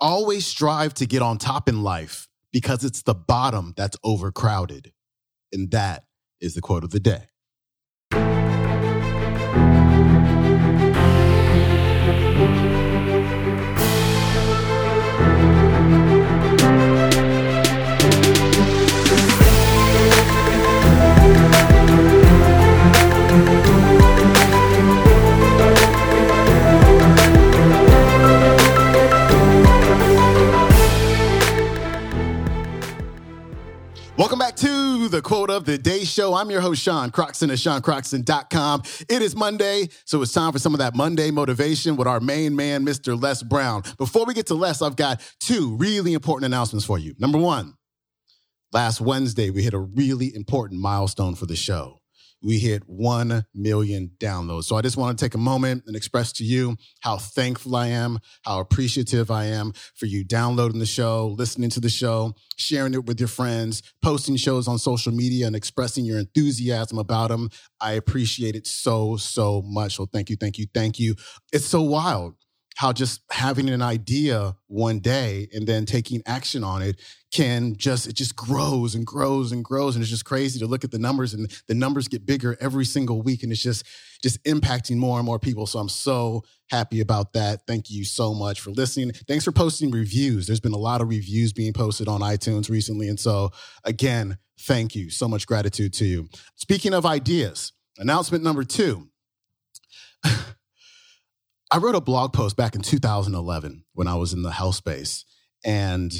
always strive to get on top in life because it's the bottom that's overcrowded. And that is the quote of the day. Day show. I'm your host, Sean Croxton at SeanCroxton.com. It is Monday, so it's time for some of that Monday motivation with our main man, Mr. Les Brown. Before we get to Les, I've got two really important announcements for you. Number one, last Wednesday, we hit a really important milestone for the show we hit 1 million downloads. So I just want to take a moment and express to you how thankful I am, how appreciative I am for you downloading the show, listening to the show, sharing it with your friends, posting shows on social media and expressing your enthusiasm about them. I appreciate it so, so much. So thank you, thank you, thank you. It's so wild how just having an idea one day and then taking action on it can just it just grows and grows and grows. And it's just crazy to look at the numbers and the numbers get bigger every single week and it's just just impacting more and more people. So i'm so happy about that. Thank you so much for listening. Thanks for posting reviews. There's been a lot of reviews being posted on itunes recently. And so again thank you. So much gratitude to you. Speaking of ideas announcement number two I wrote a blog post back in 2011 when I was in the health space, and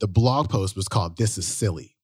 the blog post was called This is Silly.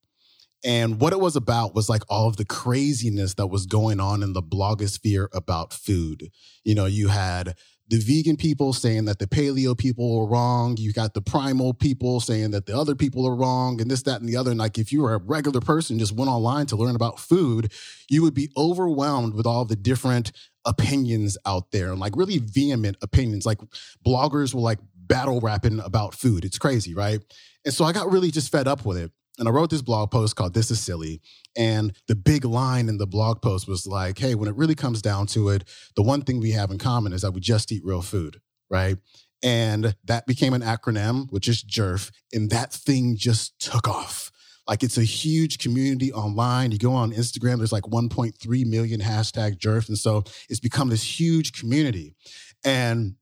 And what it was about was like all of the craziness that was going on in the blogosphere about food. You know, you had the vegan people saying that the paleo people are wrong. You got the primal people saying that the other people are wrong, and this, that, and the other. And like, if you were a regular person, just went online to learn about food, you would be overwhelmed with all the different opinions out there and like really vehement opinions. Like, bloggers were like battle rapping about food. It's crazy, right? And so I got really just fed up with it. And I wrote this blog post called This is Silly. And the big line in the blog post was like, hey, when it really comes down to it, the one thing we have in common is that we just eat real food, right? And that became an acronym, which is JERF. And that thing just took off. Like it's a huge community online. You go on Instagram, there's like 1.3 million hashtag JERF. And so it's become this huge community. And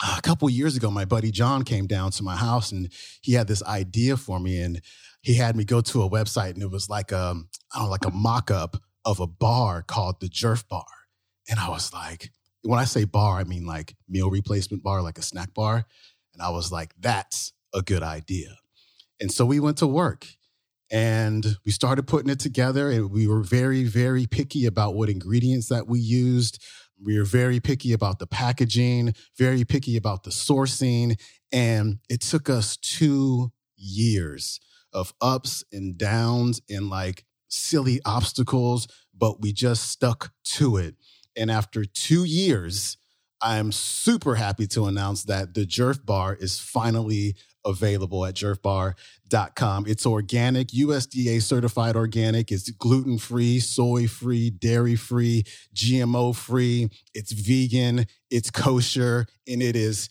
a couple years ago, my buddy John came down to my house and he had this idea for me. And he had me go to a website and it was like um, I don't know, like a mock-up of a bar called the Jerf Bar. And I was like, when I say bar, I mean like meal replacement bar, like a snack bar. And I was like, that's a good idea. And so we went to work and we started putting it together and we were very, very picky about what ingredients that we used. We were very picky about the packaging, very picky about the sourcing. And it took us two years of ups and downs and like silly obstacles, but we just stuck to it. And after two years, I'm super happy to announce that the Jerf Bar is finally available at jerfbar.com. It's organic, USDA certified organic. It's gluten free, soy free, dairy free, GMO free. It's vegan, it's kosher, and it is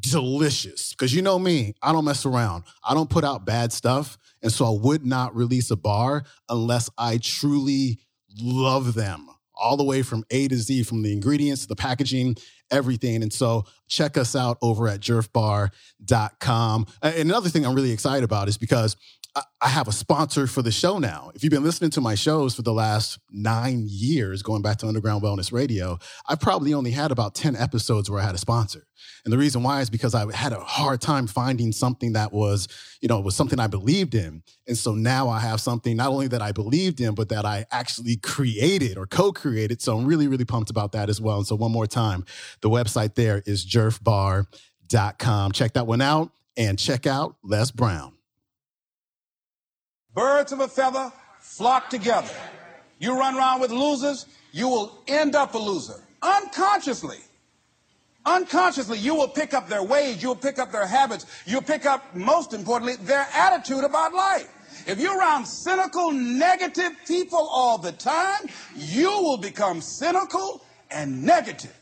delicious. Because you know me, I don't mess around. I don't put out bad stuff. And so I would not release a bar unless I truly love them all the way from A to Z, from the ingredients to the packaging, everything. And so check us out over at jerfbar.com. And another thing I'm really excited about is because I have a sponsor for the show now. If you've been listening to my shows for the last nine years, going back to Underground Wellness Radio, I probably only had about 10 episodes where I had a sponsor. And the reason why is because I had a hard time finding something that was, you know, was something I believed in. And so now I have something not only that I believed in, but that I actually created or co-created. So I'm really, really pumped about that as well. And so one more time, the website there is jerfbar.com. Check that one out and check out Les Brown. Birds of a feather flock together. You run around with losers, you will end up a loser. Unconsciously. Unconsciously, you will pick up their ways, you'll pick up their habits, you'll pick up, most importantly, their attitude about life. If you're around cynical, negative people all the time, you will become cynical and negative.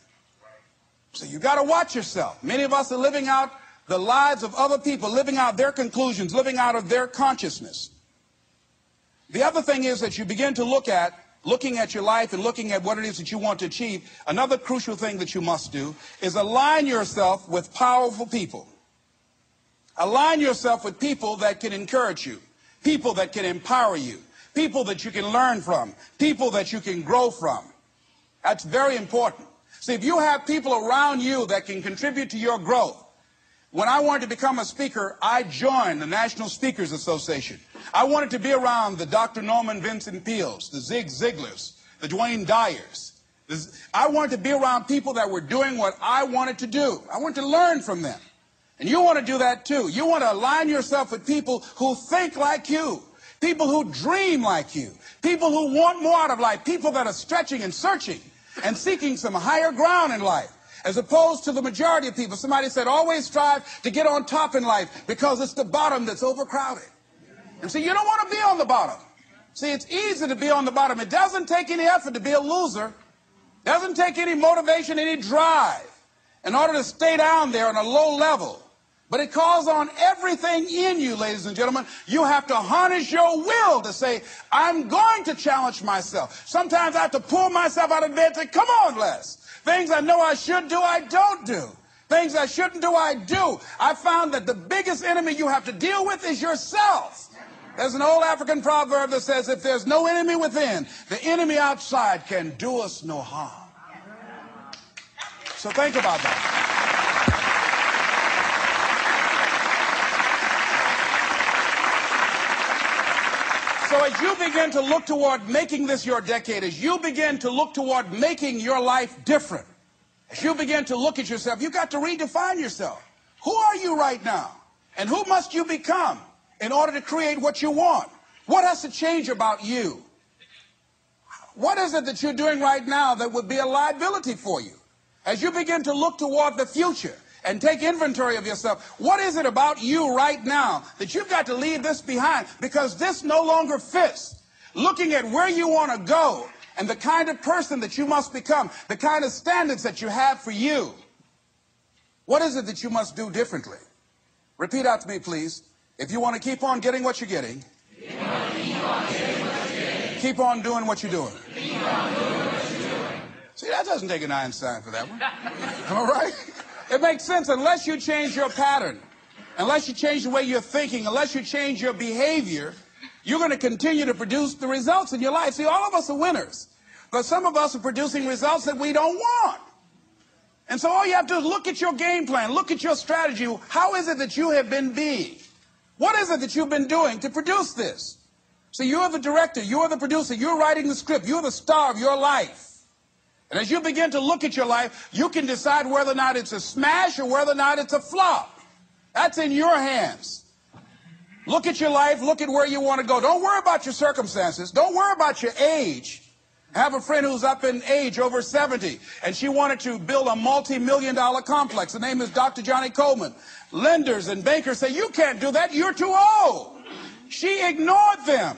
So you got to watch yourself. Many of us are living out the lives of other people, living out their conclusions, living out of their consciousness. The other thing is that you begin to look at, looking at your life and looking at what it is that you want to achieve. Another crucial thing that you must do is align yourself with powerful people. Align yourself with people that can encourage you, people that can empower you, people that you can learn from, people that you can grow from. That's very important. See, if you have people around you that can contribute to your growth, when I wanted to become a speaker, I joined the National Speakers Association. I wanted to be around the Dr. Norman Vincent Peales, the Zig Ziglars, the Wayne Dyers. I wanted to be around people that were doing what I wanted to do. I wanted to learn from them. And you want to do that too. You want to align yourself with people who think like you, people who dream like you, people who want more out of life, people that are stretching and searching and seeking some higher ground in life as opposed to the majority of people. Somebody said, always strive to get on top in life because it's the bottom that's overcrowded. And see, you don't want to be on the bottom. See, it's easy to be on the bottom. It doesn't take any effort to be a loser. It doesn't take any motivation, any drive in order to stay down there on a low level. But it calls on everything in you, ladies and gentlemen. You have to harness your will to say, I'm going to challenge myself. Sometimes I have to pull myself out of bed and say, come on, Les. Things I know I should do, I don't do. Things I shouldn't do, I do. I found that the biggest enemy you have to deal with is yourself. There's an old African proverb that says, if there's no enemy within, the enemy outside can do us no harm. So think about that. So as you begin to look toward making this your decade, as you begin to look toward making your life different, as you begin to look at yourself, you've got to redefine yourself. Who are you right now? And who must you become in order to create what you want? What has to change about you? What is it that you're doing right now that would be a liability for you? As you begin to look toward the future, and take inventory of yourself. What is it about you right now that you've got to leave this behind because this no longer fits? Looking at where you want to go and the kind of person that you must become, the kind of standards that you have for you. What is it that you must do differently? Repeat out to me, please. If you want to keep on getting what you're getting, keep on, keep on doing what you're doing. See, that doesn't take an Einstein for that one. All right? It makes sense unless you change your pattern, unless you change the way you're thinking, unless you change your behavior, you're going to continue to produce the results in your life. See, all of us are winners, but some of us are producing results that we don't want. And so all you have to do is look at your game plan, look at your strategy. How is it that you have been being? What is it that you've been doing to produce this? So you're the director, you're the producer, you're writing the script, you're the star of your life. And as you begin to look at your life, you can decide whether or not it's a smash or whether or not it's a flop. That's in your hands. Look at your life, look at where you want to go. Don't worry about your circumstances. Don't worry about your age. I have a friend who's up in age, over 70, and she wanted to build a multi-million dollar complex. The name is Dr. Johnnie Colemon. Lenders and bankers say, you can't do that. You're too old. She ignored them.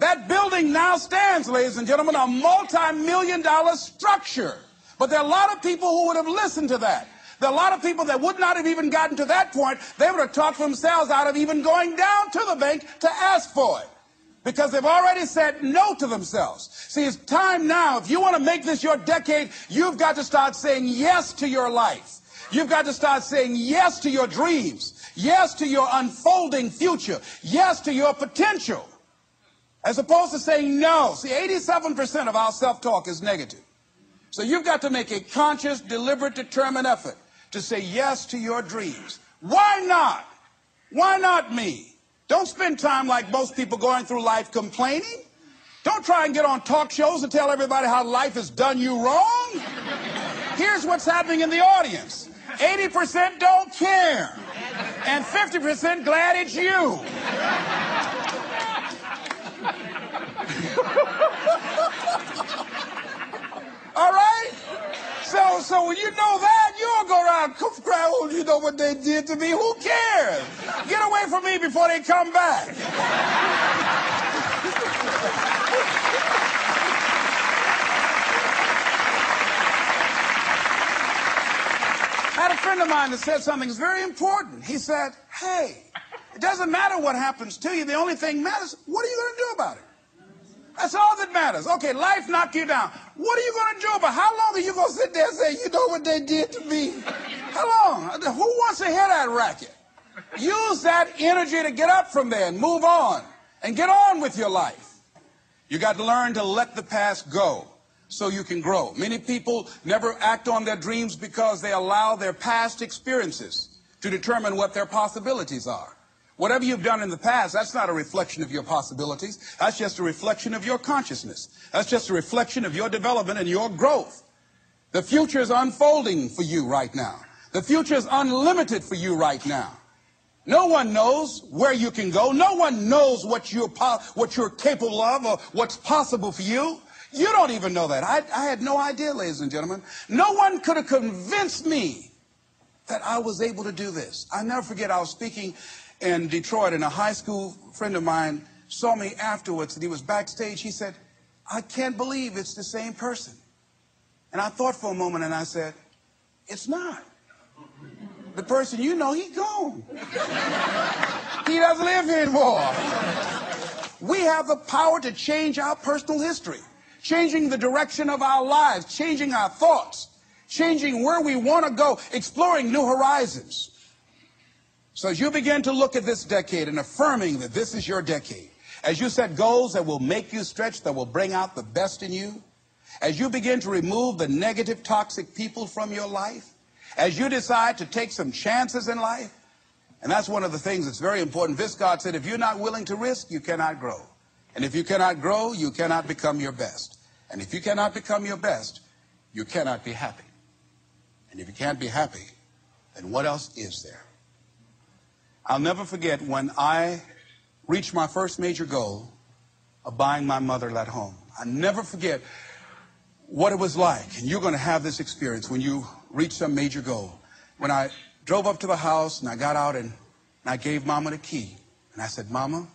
That building now stands, ladies and gentlemen, a multi-million dollar structure. But there are a lot of people who would have listened to that. There are a lot of people that would not have even gotten to that point. They would have talked themselves out of even going down to the bank to ask for it. Because they've already said no to themselves. See, it's time now. If you want to make this your decade, you've got to start saying yes to your life. You've got to start saying yes to your dreams. Yes to your unfolding future. Yes to your potential. As opposed to saying no. See, 87% of our self-talk is negative. So you've got to make a conscious, deliberate, determined effort to say yes to your dreams. Why not? Why not me? Don't spend time like most people going through life complaining. Don't try and get on talk shows and tell everybody how life has done you wrong. Here's what's happening in the audience. 80% don't care. And 50% glad it's you. All right? So, so when you know that, you don't go around cry, oh, you know what they did to me. Who cares? Get away from me before they come back. I had a friend of mine that said something that's very important. He said, Hey, it doesn't matter what happens to you. The only thing matters, what are you going to do about it? That's all that matters. Okay, life knocked you down. What are you going to do about it? How sit there and say, you know what they did to me? How long? Who wants to hear that racket? Use that energy to get up from there and move on and get on with your life. You got to learn to let the past go so you can grow. Many people never act on their dreams because they allow their past experiences to determine what their possibilities are. Whatever you've done in the past, that's not a reflection of your possibilities. That's just a reflection of your consciousness. That's just a reflection of your development and your growth. The future is unfolding for you right now. The future is unlimited for you right now. No one knows where you can go. No one knows what you're, what you're capable of or what's possible for you. You don't even know that. I, I had no idea, ladies and gentlemen. No one could have convinced me that I was able to do this. I never forget, I was speaking in Detroit, and a high school friend of mine saw me afterwards, and he was backstage. He said, I can't believe it's the same person. And I thought for a moment, and I said, It's not. The person you know, he's gone. he doesn't live here anymore. We have the power to change our personal history, changing the direction of our lives, changing our thoughts, changing where we want to go, exploring new horizons. So as you begin to look at this decade and affirming that this is your decade, as you set goals that will make you stretch, that will bring out the best in you, as you begin to remove the negative, toxic people from your life, as you decide to take some chances in life, and that's one of the things that's very important. Viscott said, if you're not willing to risk, you cannot grow. And if you cannot grow, you cannot become your best. And if you cannot become your best, you cannot be happy. And if you can't be happy, then what else is there? I'll never forget when I reached my first major goal of buying my mother that home. I never forget what it was like. And you're going to have this experience when you reach some major goal. When I drove up to the house and I got out and, and I gave Mama the key. And I said, Mama,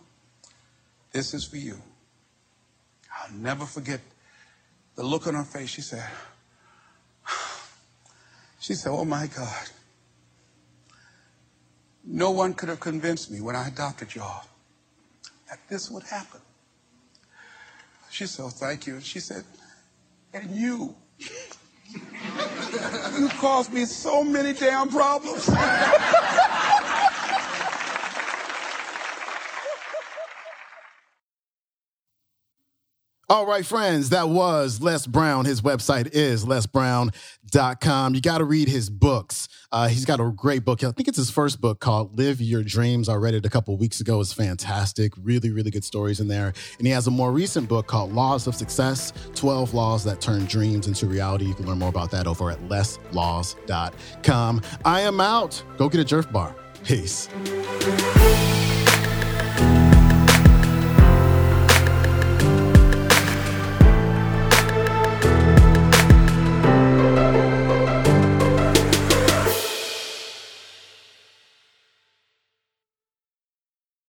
this is for you. I'll never forget the look on her face. She said, she said, oh my God. No one could have convinced me when I adopted y'all that this would happen. She said, oh, thank you. And She said, and you. you caused me so many damn problems. All right, friends, that was Les Brown. His website is lesbrown.com. You got to read his books. Uh, he's got a great book. I think it's his first book called Live Your Dreams. I read it a couple weeks ago. It's fantastic. Really, really good stories in there. And he has a more recent book called Laws of Success 12 Laws That Turn Dreams into Reality. You can learn more about that over at leslaws.com. I am out. Go get a Jerf bar. Peace.